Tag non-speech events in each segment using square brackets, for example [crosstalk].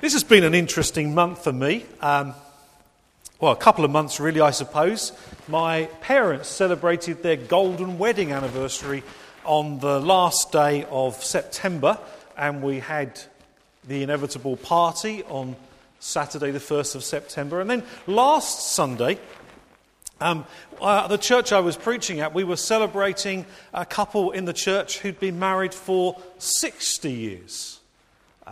This has been an interesting month for me. Um, well, a couple of months, really, I suppose. My parents celebrated their golden wedding anniversary on the last day of September, and we had the inevitable party on Saturday, the 1st of September. And then last Sunday, um, uh, the church I was preaching at, we were celebrating a couple in the church who'd been married for 60 years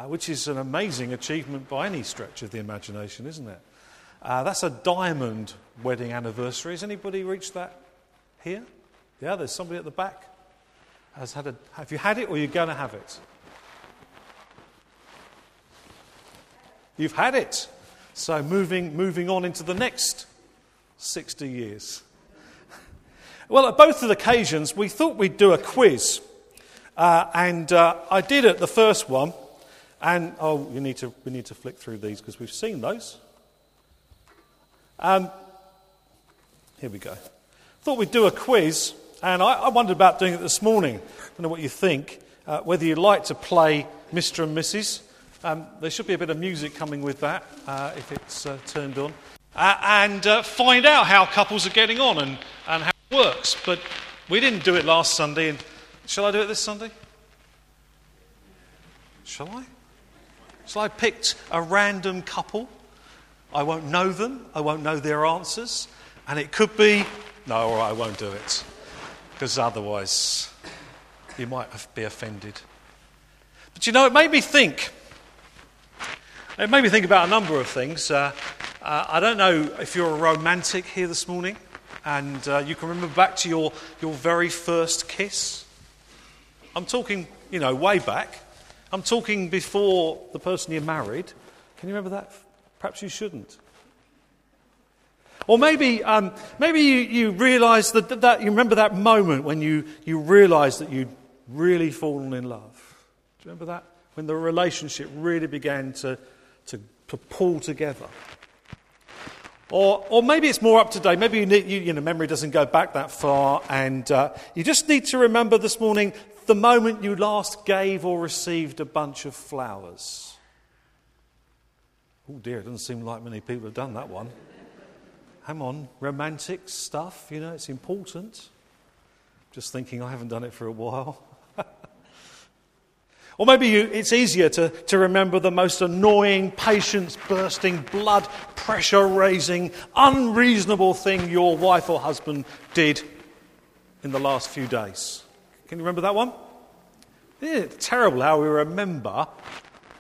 which is an amazing achievement by any stretch of the imagination, isn't it? Uh, that's a diamond wedding anniversary. Has anybody reached that here? Yeah, there's somebody at the back. Has had a, have you had it or you're you going to have it? You've had it. So moving, moving on into the next 60 years. Well, at both of the occasions, we thought we'd do a quiz. Uh, and uh, I did it the first one. And, oh, you need to, we need to flick through these because we've seen those. Um, here we go. Thought we'd do a quiz, and I, I wondered about doing it this morning. I don't know what you think. Uh, whether you'd like to play Mr. and Mrs. Um, there should be a bit of music coming with that uh, if it's uh, turned on. Uh, and uh, find out how couples are getting on and, and how it works. But we didn't do it last Sunday. And shall I do it this Sunday? Shall I? So I picked a random couple. I won't know them, I won't know their answers, and it could be no, I won't do it, because otherwise you might be offended. But you know, it made me think. It made me think about a number of things. Uh, uh, I don't know if you're a romantic here this morning, and uh, you can remember back to your, your very first kiss. I'm talking, you know, way back. I'm talking before the person you married. Can you remember that? Perhaps you shouldn't. Or maybe, um, maybe you, you realize that, that, that, you remember that moment when you, you realized that you'd really fallen in love. Do you remember that? When the relationship really began to, to, to pull together. Or, or maybe it's more up to date. Maybe you, need, you, you know, memory doesn't go back that far, and uh, you just need to remember this morning the moment you last gave or received a bunch of flowers? Oh dear, it doesn't seem like many people have done that one. Hang on, romantic stuff, you know, it's important. Just thinking I haven't done it for a while. [laughs] or maybe you, it's easier to, to remember the most annoying, patience bursting, blood pressure raising, unreasonable thing your wife or husband did in the last few days. Can you remember that one? It's terrible how we remember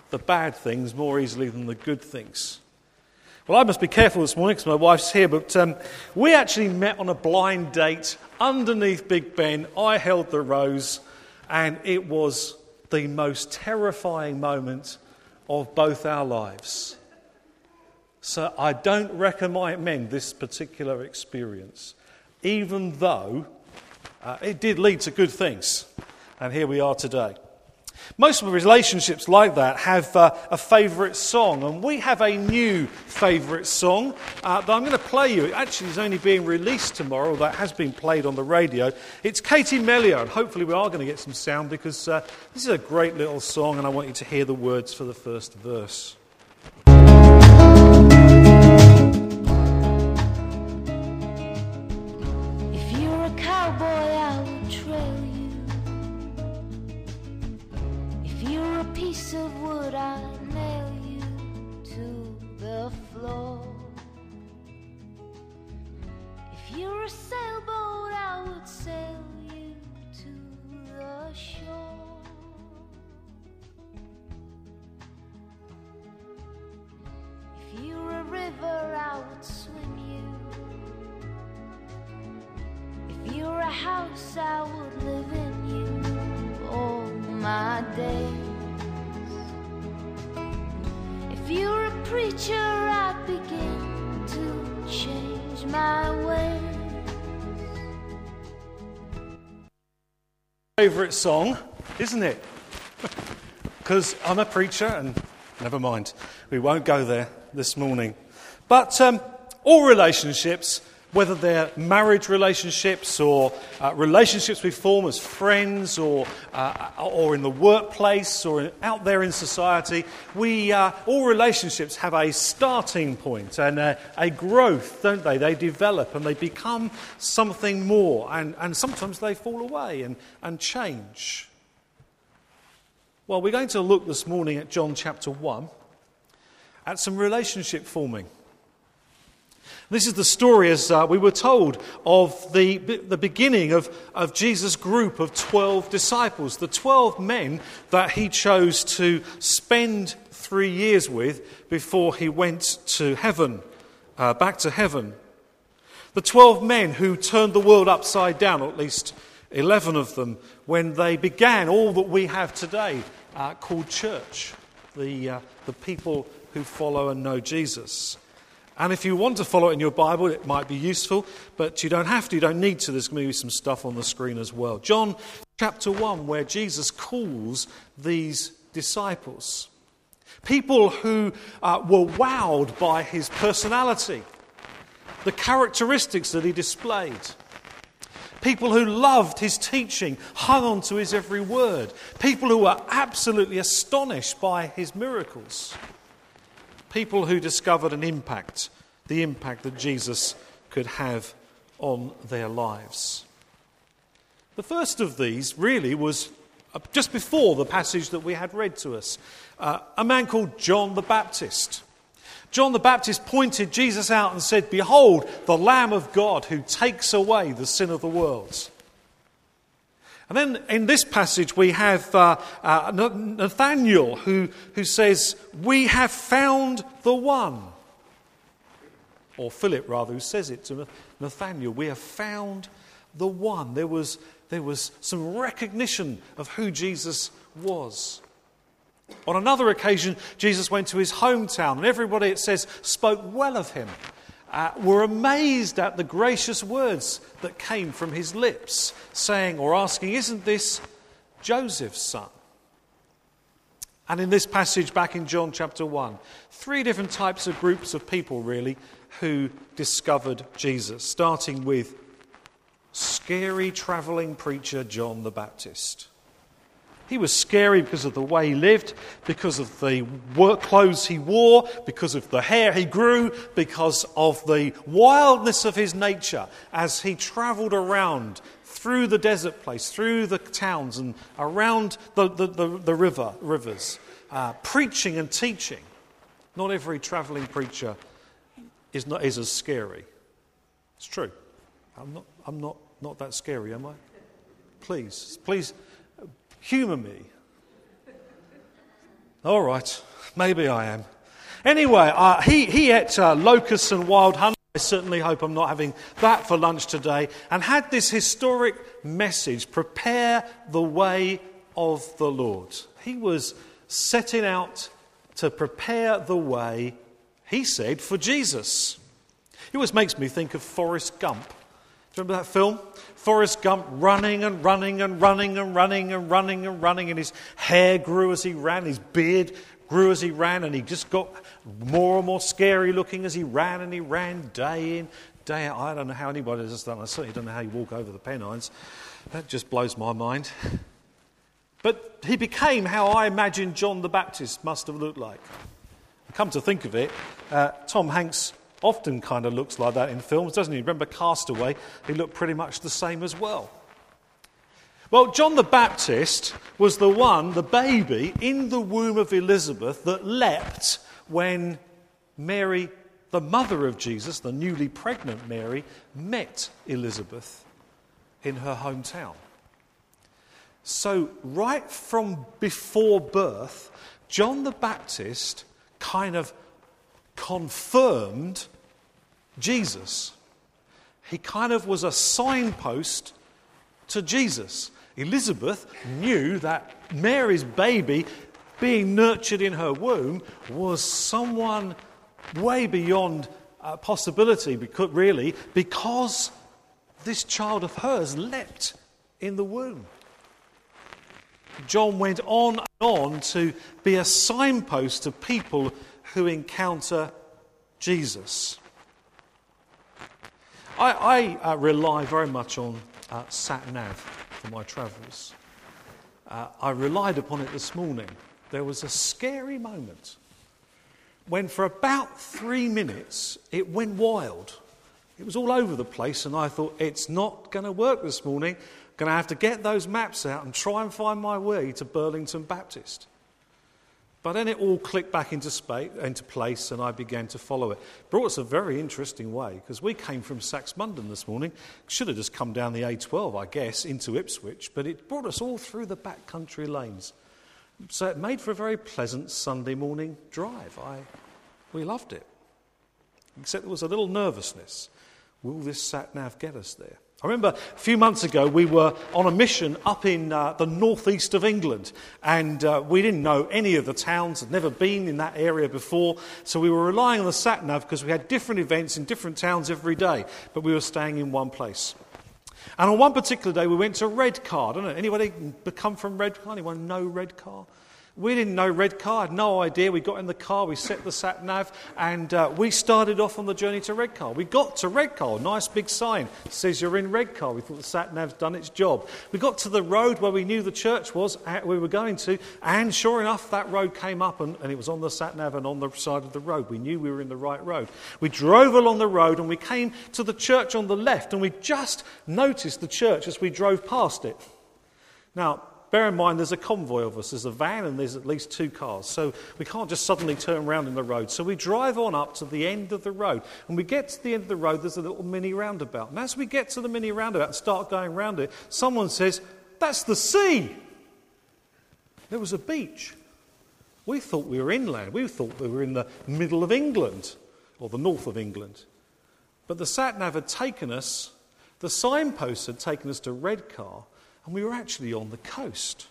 the bad things more easily than the good things. Well, I must be careful this morning because my wife's here, but um, we actually met on a blind date underneath Big Ben. I held the rose, and it was the most terrifying moment of both our lives. So I don't recommend this particular experience, even though uh, it did lead to good things. And here we are today. Most of relationships like that have uh, a favourite song, and we have a new favourite song uh, that I'm going to play you. It actually is only being released tomorrow, that has been played on the radio. It's Katie Melua, and hopefully we are going to get some sound because uh, this is a great little song, and I want you to hear the words for the first verse. My days. If you're a preacher, I'd begin to change my ways. Favorite song, isn't it? [laughs] Because I'm a preacher, and never mind, we won't go there this morning. But um, all relationships whether they're marriage relationships or uh, relationships we form as friends or, uh, or in the workplace or out there in society, we, uh, all relationships have a starting point and a, a, growth, don't they? They develop and they become something more, and, and sometimes they fall away and, and change. Well, we're going to look this morning at John chapter 1 at some relationship forming. This is the story, as uh, we were told, of the, the beginning of, of Jesus' group of 12 disciples, the 12 men that he chose to spend three years with before he went to heaven, uh, back to heaven. The 12 men who turned the world upside down, or at least 11 of them, when they began all that we have today uh, called church, the, uh, the people who follow and know Jesus. And if you want to follow it in your Bible, it might be useful, but you don't have to, you don't need to. There's going to be some stuff on the screen as well. John chapter 1, where Jesus calls these disciples. People who uh, were wowed by his personality, the characteristics that he displayed. People who loved his teaching, hung on to his every word. People who were absolutely astonished by his miracles people who discovered an impact, the impact that Jesus could have on their lives. The first of these really was uh, just before the passage that we had read to us uh, a man called John the Baptist. John the Baptist pointed Jesus out and said, Behold, the Lamb of God who takes away the sin of the world. And then in this passage, we have uh, uh, Nathaniel who, who says, We have found the one. Or Philip, rather, who says it to Nathaniel, We have found the one. There was, there was some recognition of who Jesus was. On another occasion, Jesus went to his hometown, and everybody, it says, spoke well of him uh, were amazed at the gracious words that came from his lips, saying or asking, Isn't this Joseph's son? And in this passage back in John chapter 1, three different types of groups of people really who discovered Jesus, starting with scary travelling preacher John the Baptist. He was scary because of the way he lived, because of the work clothes he wore, because of the hair he grew, because of the wildness of his nature as he traveled around through the desert place, through the towns, and around the, the, the, the river, rivers, uh, preaching and teaching. Not every traveling preacher is, not, is as scary. It's true. I'm not, I'm not, not that scary, am I? Please, please Humour me. All right, maybe I am. Anyway, uh, he, he ate uh, locusts and wild honey. I certainly hope I'm not having that for lunch today. And had this historic message prepare the way of the Lord. He was setting out to prepare the way, he said, for Jesus. It always makes me think of Forrest Gump. Do you remember that film? Forrest Gump running and running and running and running and running and running, and his hair grew as he ran, his beard grew as he ran, and he just got more and more scary looking as he ran, and he ran day in, day out. I don't know how anybody does that. I certainly don't know how you walk over the Pennines. That just blows my mind. But he became how I imagine John the Baptist must have looked like. Come to think of it, uh, Tom Hanks often kind of looks like that in films, doesn't he? Remember Castaway? He looked pretty much the same as well. Well, John the Baptist was the one, the baby in the womb of Elizabeth that leapt when Mary, the mother of Jesus, the newly pregnant Mary, met Elizabeth in her hometown. So, right from before birth, John the Baptist kind of confirmed Jesus. He kind of was a signpost to Jesus. Elizabeth knew that Mary's baby, being nurtured in her womb, was someone way beyond uh, possibility, because, really, because this child of hers leapt in the womb. John went on and on to be a signpost to people who encounter Jesus. I, I uh, rely very much on uh, sat nav for my travels. Uh, I relied upon it this morning. There was a scary moment when, for about three minutes, it went wild. It was all over the place, and I thought, it's not going to work this morning. I'm going to have to get those maps out and try and find my way to Burlington Baptist. But then it all clicked back into, space, into place and I began to follow it. Brought us a very interesting way because we came from Saxmundham this morning. Should have just come down the A12, I guess, into Ipswich, but it brought us all through the back country lanes. So it made for a very pleasant Sunday morning drive. I, we loved it. Except there was a little nervousness. Will this sat nav get us there? I remember a few months ago we were on a mission up in uh, the northeast of England, and uh, we didn't know any of the towns, had never been in that area before, so we were relying on the sat nav because we had different events in different towns every day, but we were staying in one place. And on one particular day we went to Redcar. I don't know, anybody come from Redcar? Anyone know Redcar? We didn't know Redcar, had no idea. We got in the car, we set the sat nav, and uh, we started off on the journey to Redcar. We got to Redcar, nice big sign says you're in Redcar. We thought the sat nav's done its job. We got to the road where we knew the church was, uh, we were going to, and sure enough, that road came up and, and it was on the sat nav and on the side of the road. We knew we were in the right road. We drove along the road and we came to the church on the left, and we just noticed the church as we drove past it. Now, Bear in mind, there's a convoy of us. There's a van and there's at least two cars. So we can't just suddenly turn around in the road. So we drive on up to the end of the road. And we get to the end of the road, there's a little mini roundabout. And as we get to the mini roundabout and start going round it, someone says, That's the sea. There was a beach. We thought we were inland. We thought we were in the middle of England or the north of England. But the sat nav had taken us, the signpost had taken us to Redcar and we were actually on the coast.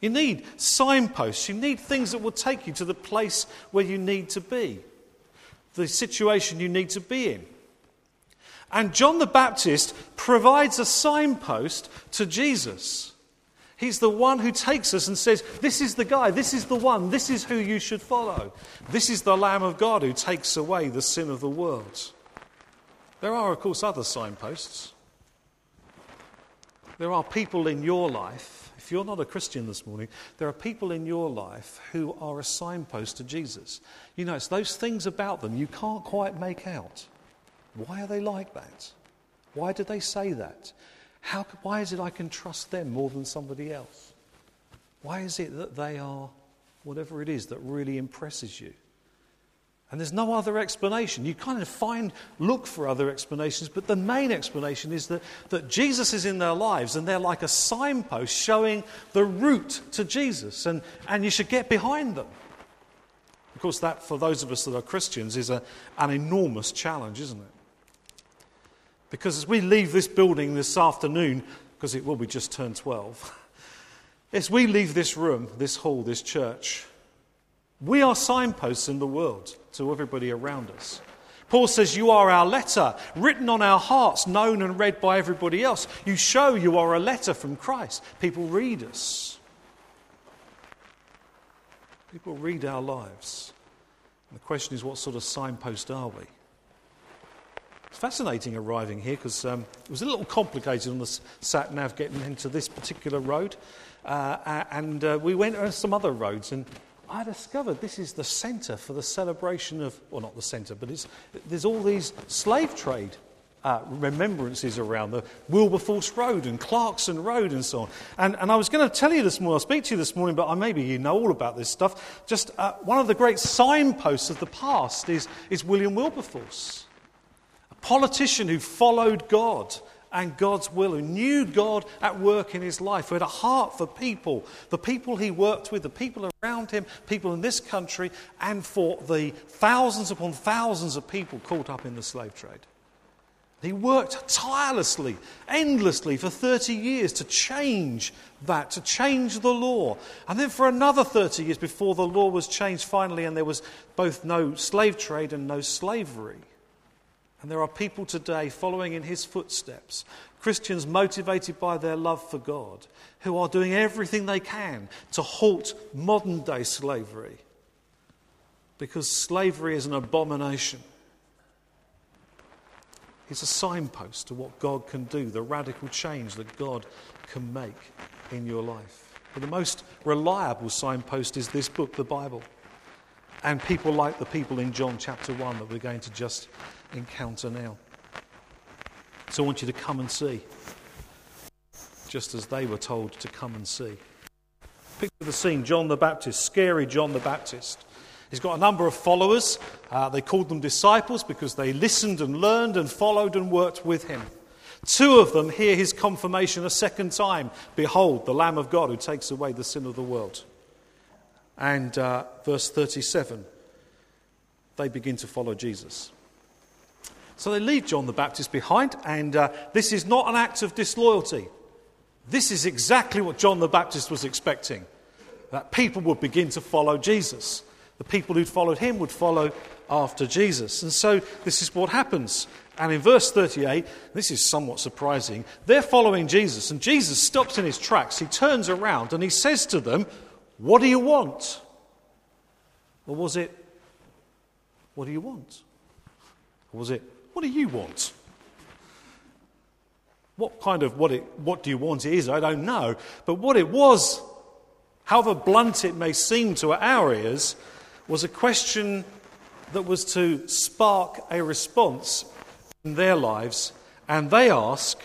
You need signposts, you need things that will take you to the place where you need to be, the situation you need to be in. And John the Baptist provides a signpost to Jesus. He's the one who takes us and says, This is the guy, this is the one, this is who you should follow. This is the Lamb of God who takes away the sin of the world. There are, of course, other signposts. There are people in your life, if you're not a Christian this morning, there are people in your life who are a signpost to Jesus. You know, it's those things about them you can't quite make out. Why are they like that? Why do they say that? How, why is it I can trust them more than somebody else? Why is it that they are whatever it is that really impresses you? And there's no other explanation. You kind of find, look for other explanations, but the main explanation is that, that Jesus is in their lives and they're like a signpost showing the route to Jesus, and, and you should get behind them. Of course, that for those of us that are Christians is a, an enormous challenge, isn't it? Because as we leave this building this afternoon, because it will be just turned 12, [laughs] as we leave this room, this hall, this church, we are signposts in the world to everybody around us. Paul says, You are our letter, written on our hearts, known and read by everybody else. You show you are a letter from Christ. People read us, people read our lives. And the question is, what sort of signpost are we? It's fascinating arriving here because um, it was a little complicated on the sat nav getting into this particular road. Uh, and uh, we went on some other roads, and I discovered this is the centre for the celebration of, well, not the centre, but there's all these slave trade uh, remembrances around the Wilberforce Road and Clarkson Road and so on. And, and I was going to tell you this morning, I'll speak to you this morning, but maybe you know all about this stuff. Just uh, one of the great signposts of the past is, is William Wilberforce, a politician who followed God and God's will, who knew God at work in his life, who had a heart for people, the people he worked with, the people around him, people in this country, and for the thousands upon thousands of people caught up in the slave trade. He worked tirelessly, endlessly for 30 years to change that, to change the law. And then for another 30 years before the law was changed finally, and there was both no slave trade and no slavery. And there are people today following in his footsteps, Christians motivated by their love for God, who are doing everything they can to halt modern day slavery because slavery is an abomination. It's a signpost to what God can do, the radical change that God can make in your life. But the most reliable signpost is this book, the Bible. And people like the people in John chapter 1 that we're going to just encounter now. So I want you to come and see, just as they were told to come and see. Picture the scene John the Baptist, scary John the Baptist. He's got a number of followers. Uh, they called them disciples because they listened and learned and followed and worked with him. Two of them hear his confirmation a second time Behold, the Lamb of God who takes away the sin of the world. And uh, verse 37, they begin to follow Jesus. So they leave John the Baptist behind, and uh, this is not an act of disloyalty. This is exactly what John the Baptist was expecting that people would begin to follow Jesus. The people who'd followed him would follow after Jesus. And so this is what happens. And in verse 38, this is somewhat surprising. They're following Jesus, and Jesus stops in his tracks. He turns around and he says to them, What do you want? Or was it, What do you want? Or was it, What do you want? What kind of what, it, what do you want it is, I don't know. But what it was, however blunt it may seem to our ears, was a question that was to spark a response in their lives. And they ask,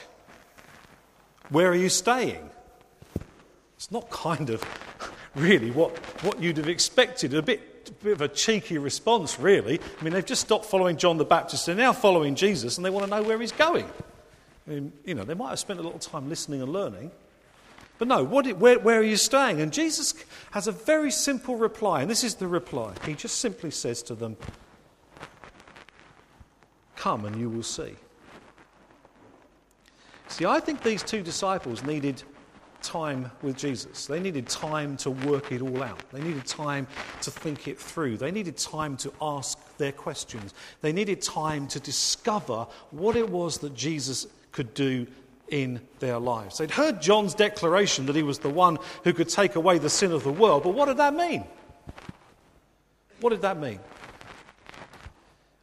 Where are you staying? It's not kind of [laughs] really what, what you'd have expected. A bit, bit of a cheeky response, really. I mean, they've just stopped following John the Baptist, they're now following Jesus, and they want to know where he's going. I mean, you know, they might have spent a little time listening and learning. But no, what, where, where are you staying? And Jesus has a very simple reply, and this is the reply. He just simply says to them, Come and you will see. See, I think these two disciples needed time with Jesus. They needed time to work it all out. They needed time to think it through. They needed time to ask their questions. They needed time to discover what it was that Jesus could do in their lives. They'd heard John's declaration that he was the one who could take away the sin of the world, but what did that mean? What did that mean?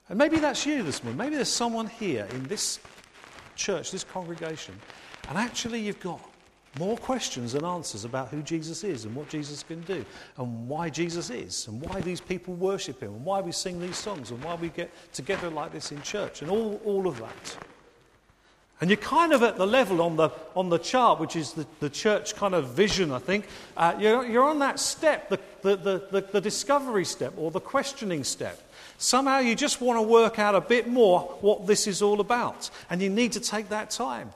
And maybe that's you this morning. Maybe there's someone here in this church, this congregation, and actually you've got more questions than answers about who Jesus is and what Jesus can do and why Jesus is and why these people worship him and why we sing these songs and why we get together like this in church and all, all of that. And you're kind of at the level on the, on the chart, which is the, the church kind of vision, I think. Uh, you're, you're on that step, the, the, the, the discovery step or the questioning step. Somehow you just want to work out a bit more what this is all about. And you need to take that time.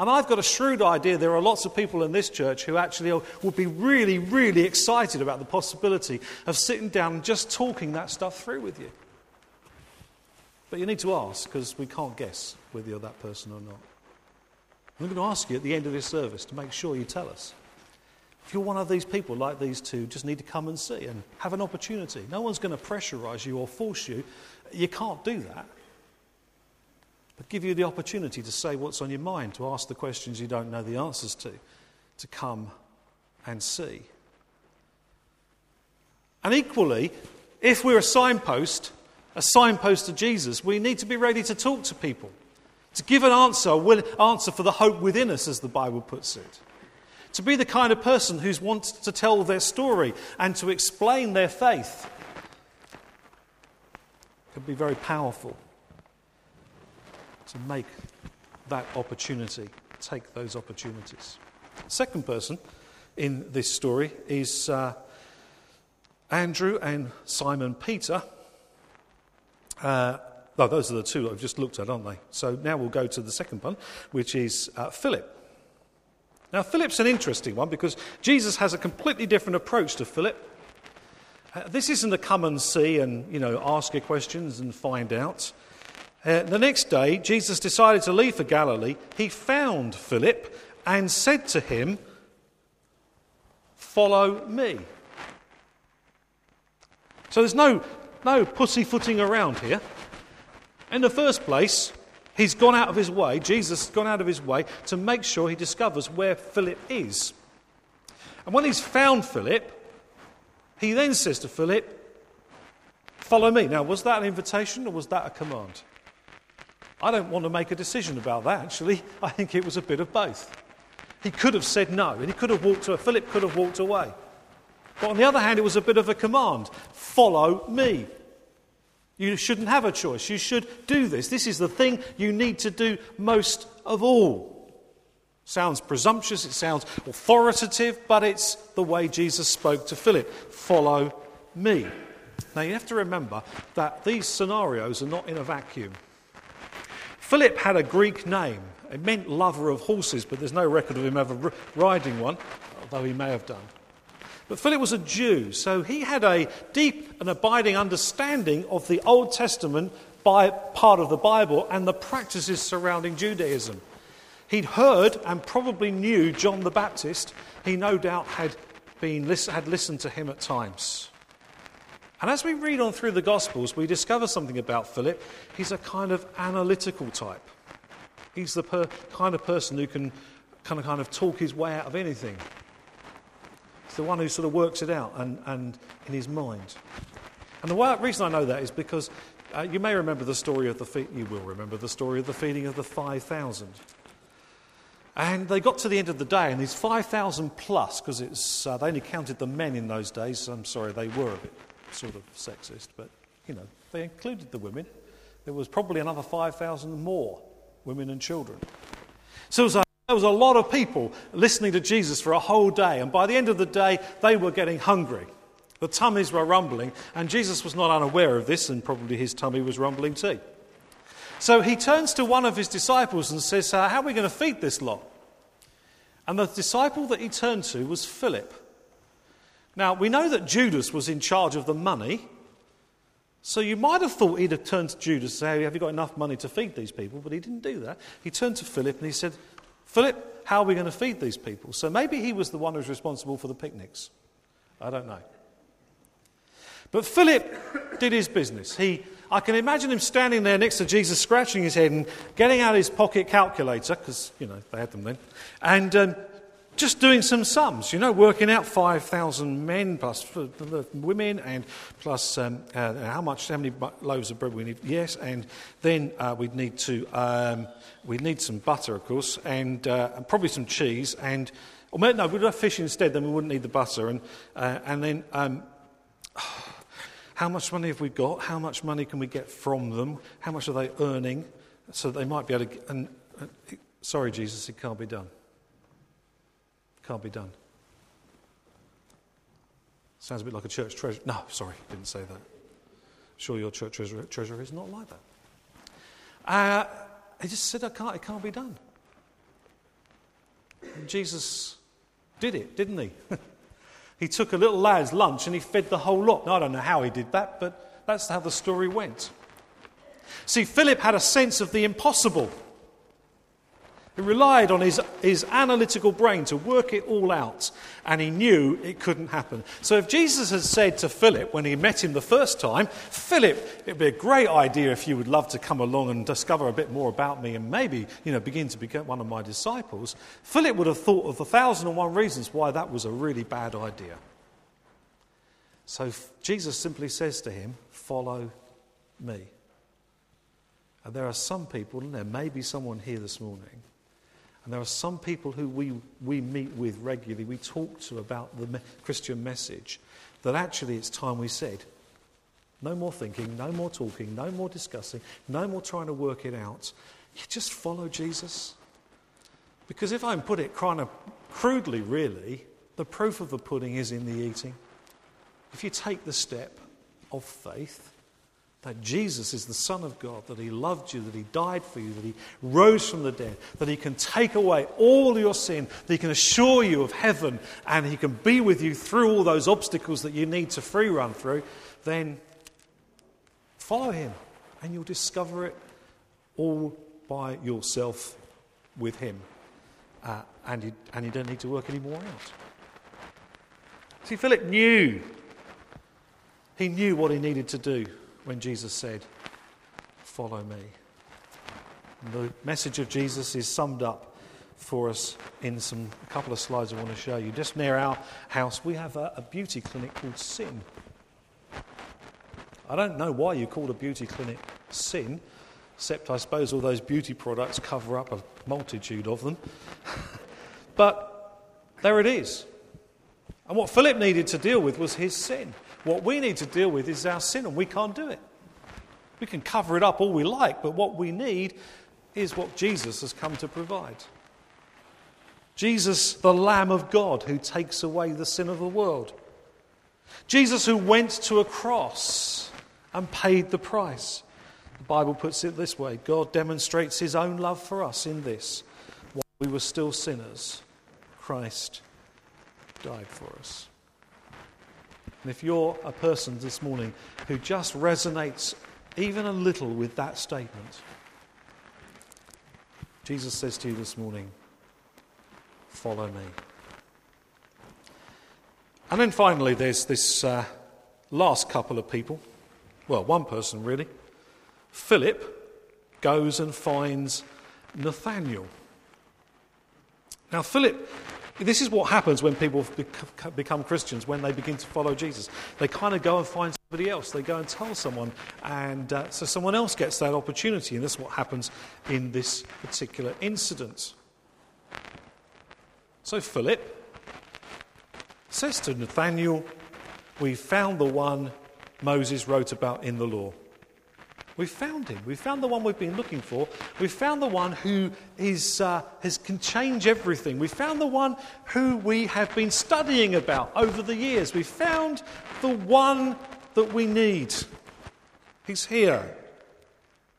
And I've got a shrewd idea there are lots of people in this church who actually would be really, really excited about the possibility of sitting down and just talking that stuff through with you. But you need to ask because we can't guess whether you're that person or not. I'm going to ask you at the end of this service to make sure you tell us. If you're one of these people like these two, just need to come and see and have an opportunity. No one's going to pressurize you or force you. You can't do that. But give you the opportunity to say what's on your mind, to ask the questions you don't know the answers to, to come and see. And equally, if we're a signpost, a signpost to Jesus, we need to be ready to talk to people, to give an answer, an answer for the hope within us, as the Bible puts it. To be the kind of person who's wants to tell their story and to explain their faith can be very powerful. To make that opportunity, take those opportunities. Second person in this story is uh, Andrew and Simon Peter. Uh, no, those are the two I've just looked at, aren't they? So now we'll go to the second one, which is uh, Philip. Now, Philip's an interesting one because Jesus has a completely different approach to Philip. Uh, this isn't a come and see and, you know, ask your questions and find out. Uh, the next day, Jesus decided to leave for Galilee. He found Philip and said to him, Follow me. So there's no no pussyfooting around here. In the first place, he's gone out of his way, Jesus has gone out of his way to make sure he discovers where Philip is. And when he's found Philip, he then says to Philip, Follow me. Now, was that an invitation or was that a command? I don't want to make a decision about that, actually. I think it was a bit of both. He could have said no, and he could have walked away. Philip could have walked away. But on the other hand, it was a bit of a command follow me. You shouldn't have a choice. You should do this. This is the thing you need to do most of all. Sounds presumptuous, it sounds authoritative, but it's the way Jesus spoke to Philip follow me. Now you have to remember that these scenarios are not in a vacuum. Philip had a Greek name. It meant lover of horses, but there's no record of him ever riding one, although he may have done. But Philip was a Jew, so he had a deep and abiding understanding of the Old Testament by part of the Bible and the practices surrounding Judaism. He'd heard and probably knew John the Baptist. He no doubt had, been, had listened to him at times. And as we read on through the Gospels, we discover something about Philip. He's a kind of analytical type. He's the per, kind of person who can kind of, kind of talk his way out of anything. He's the one who sort of works it out and, and in his mind. And the way, reason I know that is because uh, you may remember the story of the fe- you will remember the story of the feeding of the 5,000. And they got to the end of the day, and these 5,000 plus, because uh, they only counted the men in those days. I'm sorry, they were a bit sort of sexist, but you know, they included the women. There was probably another 5,000 more women and children. So there was a lot of people listening to Jesus for a whole day, and by the end of the day, they were getting hungry. The tummies were rumbling, and Jesus was not unaware of this, and probably his tummy was rumbling too. So he turns to one of his disciples and says, How are we going to feed this lot? And the disciple that he turned to was Philip. Now, we know that Judas was in charge of the money. So you might have thought he'd have turned to Judas and say, Have you got enough money to feed these people? But he didn't do that. He turned to Philip and he said, Philip, how are we going to feed these people? So maybe he was the one who was responsible for the picnics. I don't know. But Philip did his business. He I can imagine him standing there next to Jesus, scratching his head and getting out his pocket calculator, because, you know, they had them then, and um, just doing some sums, you know, working out 5,000 men plus women and plus um, uh, how much, how many loaves of bread we need. Yes, and then uh, we'd need to, um, we'd need some butter, of course, and, uh, and probably some cheese, and, or no, we'd have fish instead, then we wouldn't need the butter, and, uh, and then, um, [sighs] how much money have we got? How much money can we get from them? How much are they earning? So they might be able to. And, uh, sorry, Jesus, it can't be done. Can't be done. Sounds a bit like a church treasurer. No, sorry, didn't say that. Sure, your church treasurer, treasurer is not like that. Uh, he just said, I can't, it can't be done. And Jesus did it, didn't he? [laughs] He took a little lad's lunch and he fed the whole lot. Now, I don't know how he did that, but that's how the story went. See, Philip had a sense of the impossible. He relied on his, his analytical brain to work it all out, and he knew it couldn't happen. So, if Jesus had said to Philip when he met him the first time, Philip, it'd be a great idea if you would love to come along and discover a bit more about me and maybe you know, begin to become one of my disciples, Philip would have thought of a thousand and one reasons why that was a really bad idea. So, Jesus simply says to him, Follow me. And there are some people, and there may be someone here this morning and there are some people who we, we meet with regularly, we talk to about the Christian message, that actually it's time we said, no more thinking, no more talking, no more discussing, no more trying to work it out. You just follow Jesus. Because if I put it kind of crudely, really, the proof of the pudding is in the eating. If you take the step of faith, that Jesus is the Son of God, that He loved you, that He died for you, that He rose from the dead, that He can take away all your sin, that He can assure you of heaven, and He can be with you through all those obstacles that you need to free run through, then follow Him and you'll discover it all by yourself with Him. Uh, and, you, and you don't need to work any more out. See, Philip knew. He knew what he needed to do when Jesus said, Follow me. The message of Jesus is summed up for us in some a couple of slides I want to show you. Just near our house, we have a, a beauty clinic called Sin. I don't know why you call a beauty clinic Sin. Except, I suppose, all those beauty products cover up a multitude of them. [laughs] but there it is. And what Philip needed to deal with was his sin. What we need to deal with is our sin, and we can't do it. We can cover it up all we like, but what we need is what Jesus has come to provide. Jesus, the Lamb of God, who takes away the sin of the world. Jesus, who went to a cross and paid the price. The Bible puts it this way God demonstrates his own love for us in this. While we were still sinners, Christ died for us. And if you're a person this morning who just resonates even a little with that statement, Jesus says to you this morning, Follow me. And then finally, there's this uh, last couple of people. Well, one person really. Philip goes and finds Nathaniel. Now, Philip, this is what happens when people become Christians, when they begin to follow Jesus. They kind of go and find somebody else. They go and tell someone, and uh, so someone else gets that opportunity. And this is what happens in this particular incident. So, Philip says to Nathanael, We found the one Moses wrote about in the law. We found him. We've found the one we've been looking for. We've found the one who is, uh, has, can change everything. We've found the one who we have been studying about over the years. We've found the one that we need. He's here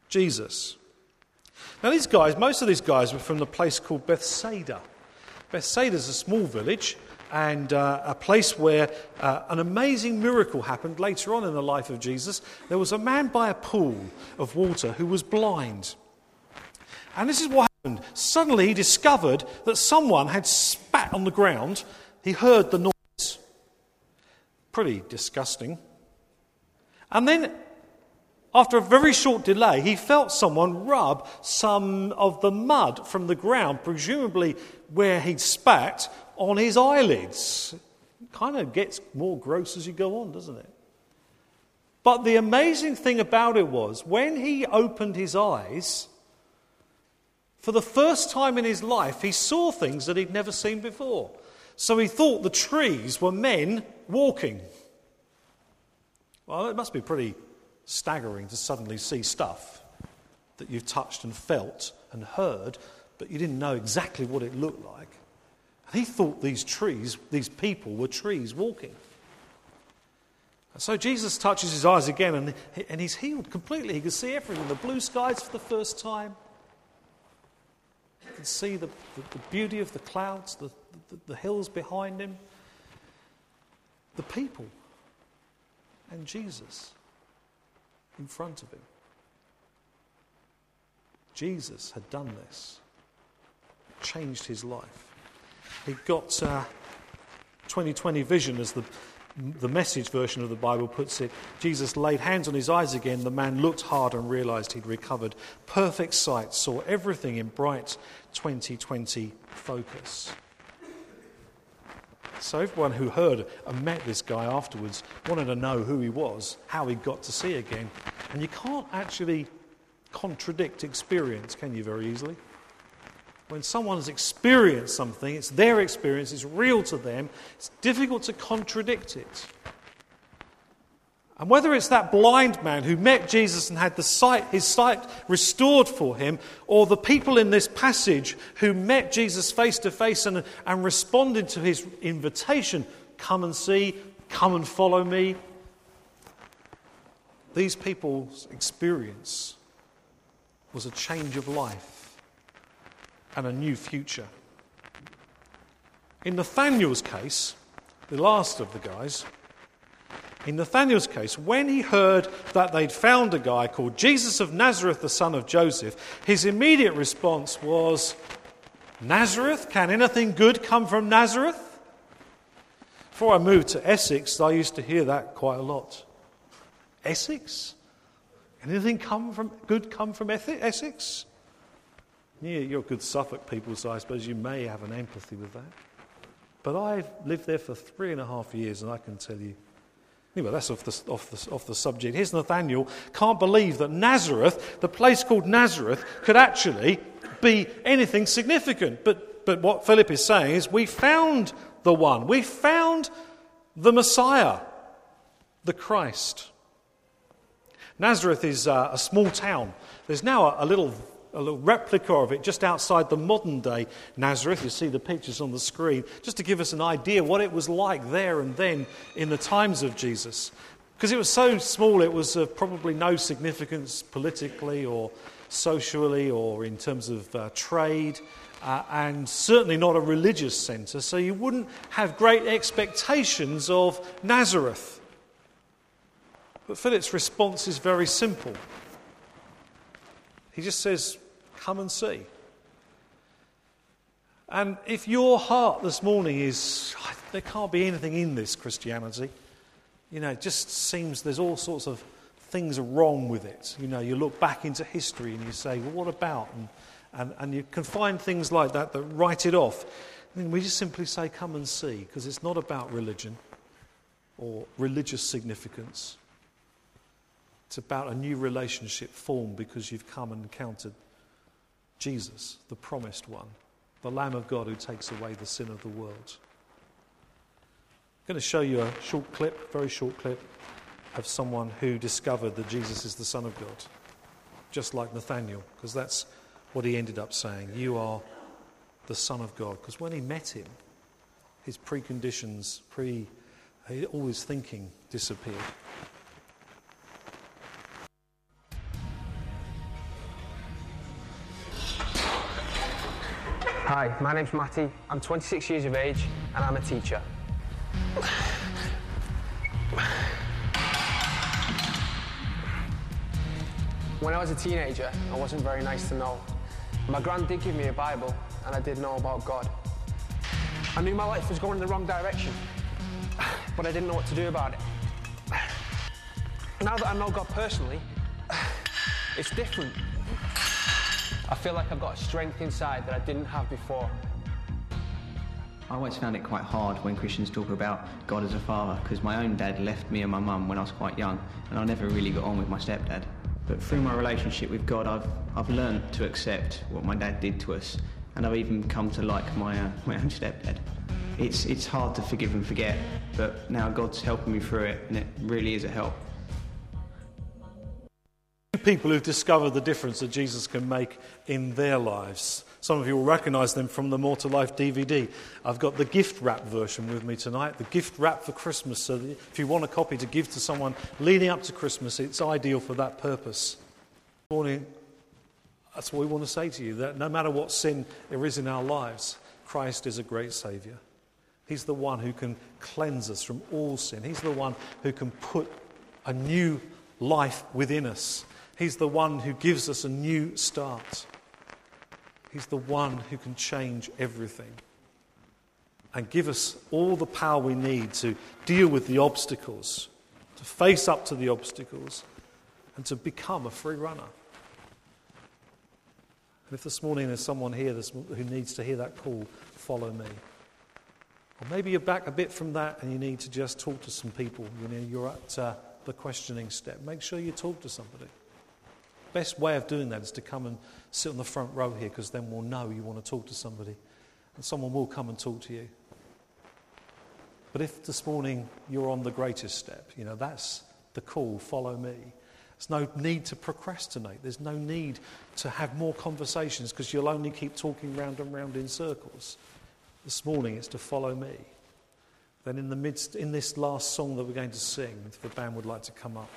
Jesus. Now, these guys, most of these guys were from the place called Bethsaida. Bethsaida is a small village and uh, a place where uh, an amazing miracle happened later on in the life of Jesus. There was a man by a pool of water who was blind. And this is what happened. Suddenly he discovered that someone had spat on the ground. He heard the noise. Pretty disgusting. And then, after a very short delay, he felt someone rub some of the mud from the ground, presumably where he'd spat, on his eyelids. It kind of gets more gross as you go on, doesn't it? But the amazing thing about it was when he opened his eyes, for the first time in his life, he saw things that he'd never seen before. So he thought the trees were men walking. Well, it must be pretty staggering to suddenly see stuff that you've touched and felt and heard, but you didn't know exactly what it looked like. He thought these trees, these people, were trees walking. So Jesus touches his eyes again and, and he's healed completely. He can see everything the blue skies for the first time. He can see the, the, the beauty of the clouds, the, the, the hills behind him, the people, and Jesus in front of him. Jesus had done this, changed his life. He got uh, 2020 vision, as the, the message version of the Bible puts it. Jesus laid hands on his eyes again. The man looked hard and realized he'd recovered. Perfect sight, saw everything in bright 2020 focus. So, everyone who heard and met this guy afterwards wanted to know who he was, how he got to see again. And you can't actually contradict experience, can you, very easily? When someone has experienced something, it's their experience, it's real to them, it's difficult to contradict it. And whether it's that blind man who met Jesus and had sight, his sight restored for him, or the people in this passage who met Jesus face to face and responded to his invitation come and see, come and follow me, these people's experience was a change of life and a new future. In Nathaniel's case, the last of the guys, in Nathaniel's case, when he heard that they'd found a guy called Jesus of Nazareth, the son of Joseph, his immediate response was, Nazareth? Can anything good come from Nazareth? Before I moved to Essex, I used to hear that quite a lot. Essex? Anything come from, good come from Essex? Yeah, you're good Suffolk people, so I suppose you may have an empathy with that. But I've lived there for three and a half years, and I can tell you Anyway, that's off the, off, the, off the subject. Here's Nathaniel, can't believe that Nazareth, the place called Nazareth, could actually be anything significant. But, but what Philip is saying is, we found the one, we found the Messiah, the Christ. Nazareth is uh, a small town. There's now a, a little a little replica of it just outside the modern day Nazareth. You see the pictures on the screen, just to give us an idea what it was like there and then in the times of Jesus. Because it was so small, it was of probably no significance politically or socially or in terms of uh, trade, uh, and certainly not a religious centre, so you wouldn't have great expectations of Nazareth. But Philip's response is very simple. He just says, Come and see. And if your heart this morning is, there can't be anything in this Christianity, you know, it just seems there's all sorts of things wrong with it. You know, you look back into history and you say, well, what about? And, and, and you can find things like that that write it off. And we just simply say, come and see, because it's not about religion or religious significance. It's about a new relationship formed because you've come and encountered Jesus, the promised one, the Lamb of God who takes away the sin of the world. I'm going to show you a short clip, very short clip, of someone who discovered that Jesus is the Son of God, just like Nathaniel, because that's what he ended up saying. You are the Son of God. Because when he met him, his preconditions, pre, all his thinking disappeared. Hi, my name's Matty. I'm 26 years of age and I'm a teacher. When I was a teenager, I wasn't very nice to know. My grand did give me a Bible and I did know about God. I knew my life was going in the wrong direction, but I didn't know what to do about it. Now that I know God personally, it's different. I feel like I've got a strength inside that I didn't have before. I always found it quite hard when Christians talk about God as a father because my own dad left me and my mum when I was quite young and I never really got on with my stepdad. But through my relationship with God, I've, I've learned to accept what my dad did to us and I've even come to like my, uh, my own stepdad. It's, it's hard to forgive and forget, but now God's helping me through it and it really is a help people who've discovered the difference that Jesus can make in their lives. Some of you will recognize them from the More to Life DVD. I've got the gift wrap version with me tonight, the gift wrap for Christmas. So if you want a copy to give to someone leading up to Christmas, it's ideal for that purpose. Morning, that's what we want to say to you that no matter what sin there is in our lives, Christ is a great Savior. He's the one who can cleanse us from all sin. He's the one who can put a new life within us. He's the one who gives us a new start. He's the one who can change everything and give us all the power we need to deal with the obstacles, to face up to the obstacles, and to become a free runner. And if this morning there's someone here who needs to hear that call, follow me. Or maybe you're back a bit from that and you need to just talk to some people. You know, you're at uh, the questioning step. Make sure you talk to somebody. Best way of doing that is to come and sit on the front row here because then we'll know you want to talk to somebody and someone will come and talk to you. But if this morning you're on the greatest step, you know, that's the call, follow me. There's no need to procrastinate. There's no need to have more conversations because you'll only keep talking round and round in circles. This morning it's to follow me. Then in the midst, in this last song that we're going to sing, if the band would like to come up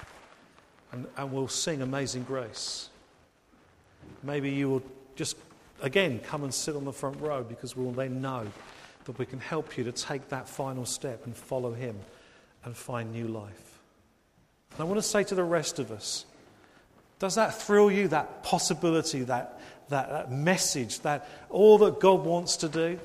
and, and we'll sing Amazing Grace. Maybe you will just, again, come and sit on the front row because we'll then know that we can help you to take that final step and follow Him and find new life. And I want to say to the rest of us does that thrill you, that possibility, that, that, that message, that all that God wants to do?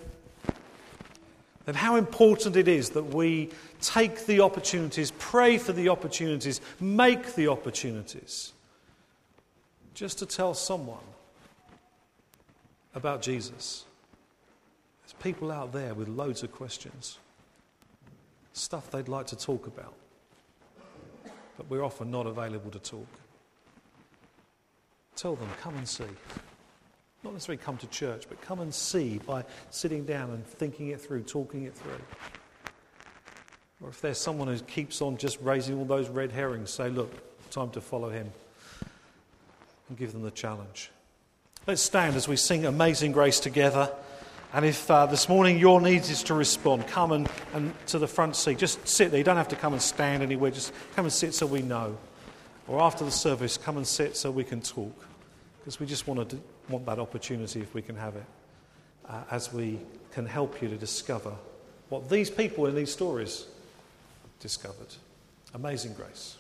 Then how important it is that we take the opportunities, pray for the opportunities, make the opportunities, just to tell someone about Jesus. There's people out there with loads of questions, stuff they'd like to talk about. but we're often not available to talk. Tell them, come and see. Not necessarily come to church, but come and see by sitting down and thinking it through, talking it through. Or if there's someone who keeps on just raising all those red herrings, say, look, time to follow him. And give them the challenge. Let's stand as we sing Amazing Grace together. And if uh, this morning your need is to respond, come and, and to the front seat. Just sit there. You don't have to come and stand anywhere. Just come and sit so we know. Or after the service, come and sit so we can talk. Because we just want, to, want that opportunity if we can have it. Uh, as we can help you to discover what these people in these stories discovered. Amazing grace.